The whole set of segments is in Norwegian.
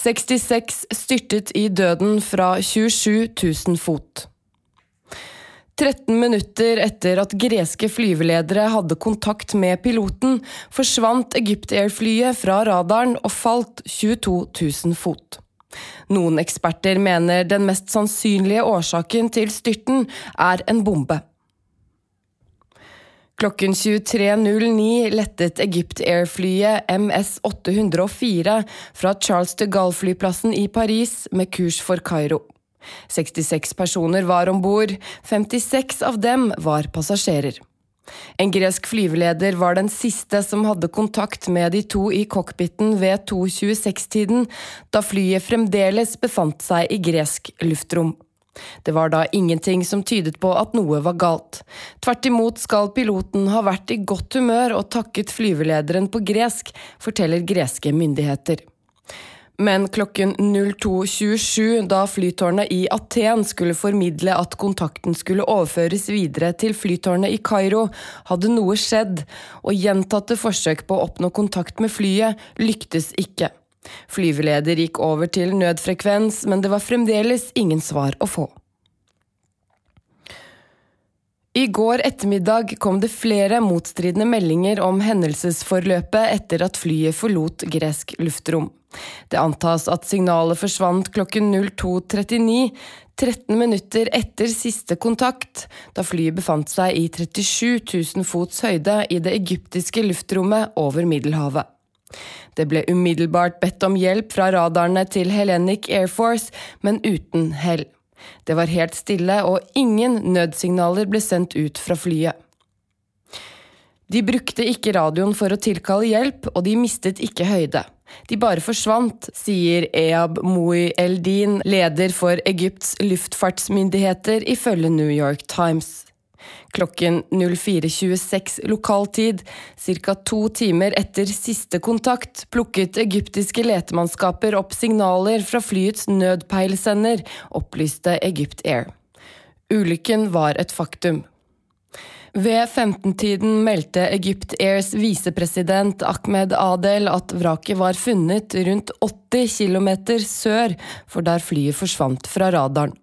66 styrtet i døden fra 27 000 fot. 13 minutter etter at greske flyveledere hadde kontakt med piloten, forsvant Egypt Air-flyet fra radaren og falt 22 000 fot. Noen eksperter mener den mest sannsynlige årsaken til styrten er en bombe. Klokken 23.09 lettet Egypt Air-flyet MS-804 fra Charles de Gaulle-flyplassen i Paris med kurs for Kairo. 66 personer var om bord, 56 av dem var passasjerer. En gresk flyveleder var den siste som hadde kontakt med de to i cockpiten ved 2.26-tiden, da flyet fremdeles befant seg i gresk luftrom. Det var da ingenting som tydet på at noe var galt. Tvert imot skal piloten ha vært i godt humør og takket flyvelederen på gresk, forteller greske myndigheter. Men klokken 02.27, da flytårnet i Aten skulle formidle at kontakten skulle overføres videre til flytårnet i Kairo, hadde noe skjedd, og gjentatte forsøk på å oppnå kontakt med flyet lyktes ikke. Flyveleder gikk over til nødfrekvens, men det var fremdeles ingen svar å få. I går ettermiddag kom det flere motstridende meldinger om hendelsesforløpet etter at flyet forlot gresk luftrom. Det antas at signalet forsvant klokken 02.39, 13 minutter etter siste kontakt, da flyet befant seg i 37 000 fots høyde i det egyptiske luftrommet over Middelhavet. Det ble umiddelbart bedt om hjelp fra radarene til Hellenic Air Force, men uten hell. Det var helt stille, og ingen nødsignaler ble sendt ut fra flyet. De brukte ikke radioen for å tilkalle hjelp, og de mistet ikke høyde. De bare forsvant, sier Eab Moui Eldin, leder for Egypts luftfartsmyndigheter, ifølge New York Times. Klokken 04.26 lokal tid, ca. to timer etter siste kontakt, plukket egyptiske letemannskaper opp signaler fra flyets nødpeilsender, opplyste Egypt Air. Ulykken var et faktum. Ved 15-tiden meldte Egypt Airs visepresident Ahmed Adel at vraket var funnet rundt 80 km sør for der flyet forsvant fra radaren.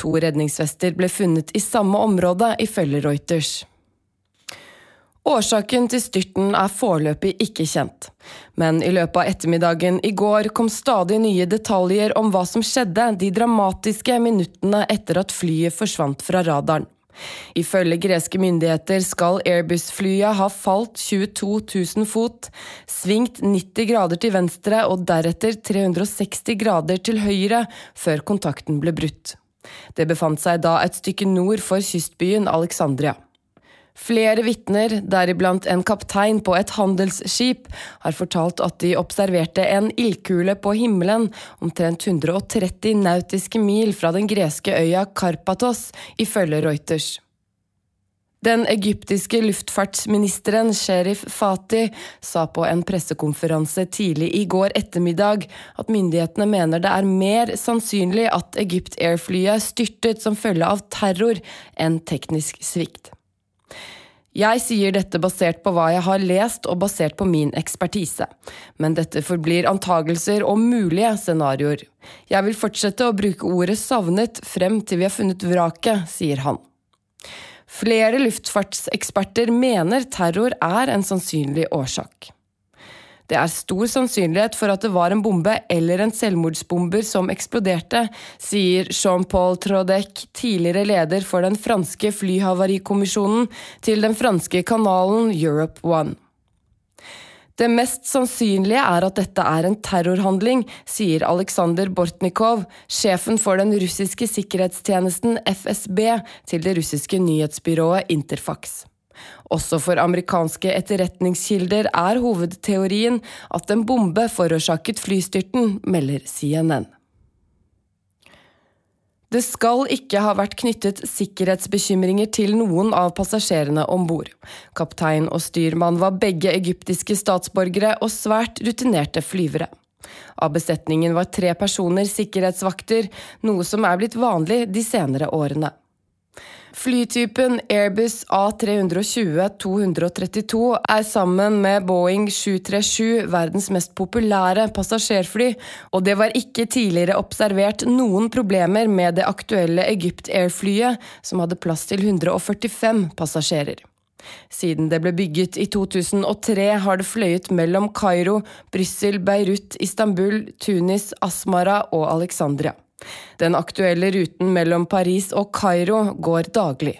To redningsvester ble funnet i samme område, ifølge Reuters. Årsaken til styrten er foreløpig ikke kjent, men i løpet av ettermiddagen i går kom stadig nye detaljer om hva som skjedde de dramatiske minuttene etter at flyet forsvant fra radaren. Ifølge greske myndigheter skal Airbus-flyet ha falt 22 000 fot, svingt 90 grader til venstre og deretter 360 grader til høyre før kontakten ble brutt. Det befant seg da et stykke nord for kystbyen Alexandria. Flere vitner, deriblant en kaptein på et handelsskip, har fortalt at de observerte en ildkule på himmelen omtrent 130 nautiske mil fra den greske øya Karpatos, ifølge Reuters. Den egyptiske luftfartsministeren Sherif Fatih sa på en pressekonferanse tidlig i går ettermiddag at myndighetene mener det er mer sannsynlig at Egypt Air-flyet styrtet som følge av terror enn teknisk svikt. Jeg sier dette basert på hva jeg har lest og basert på min ekspertise, men dette forblir antagelser og mulige scenarioer. Jeg vil fortsette å bruke ordet savnet frem til vi har funnet vraket, sier han. Flere luftfartseksperter mener terror er en sannsynlig årsak. Det er stor sannsynlighet for at det var en bombe eller en selvmordsbomber som eksploderte, sier Jean-Paul Trodec, tidligere leder for den franske flyhavarikommisjonen, til den franske kanalen Europe One. Det mest sannsynlige er at dette er en terrorhandling, sier Aleksandr Bortnikov, sjefen for den russiske sikkerhetstjenesten FSB, til det russiske nyhetsbyrået Interfax. Også for amerikanske etterretningskilder er hovedteorien at en bombe forårsaket flystyrten, melder CNN. Det skal ikke ha vært knyttet sikkerhetsbekymringer til noen av passasjerene om bord. Kaptein og styrmann var begge egyptiske statsborgere og svært rutinerte flyvere. Av besetningen var tre personer sikkerhetsvakter, noe som er blitt vanlig de senere årene. Flytypen Airbus A320-232 er sammen med Boeing 737 verdens mest populære passasjerfly, og det var ikke tidligere observert noen problemer med det aktuelle Egypt Air-flyet, som hadde plass til 145 passasjerer. Siden det ble bygget i 2003, har det fløyet mellom Kairo, Brussel, Beirut, Istanbul, Tunis, Asmara og Alexandria. Den aktuelle ruten mellom Paris og Kairo går daglig.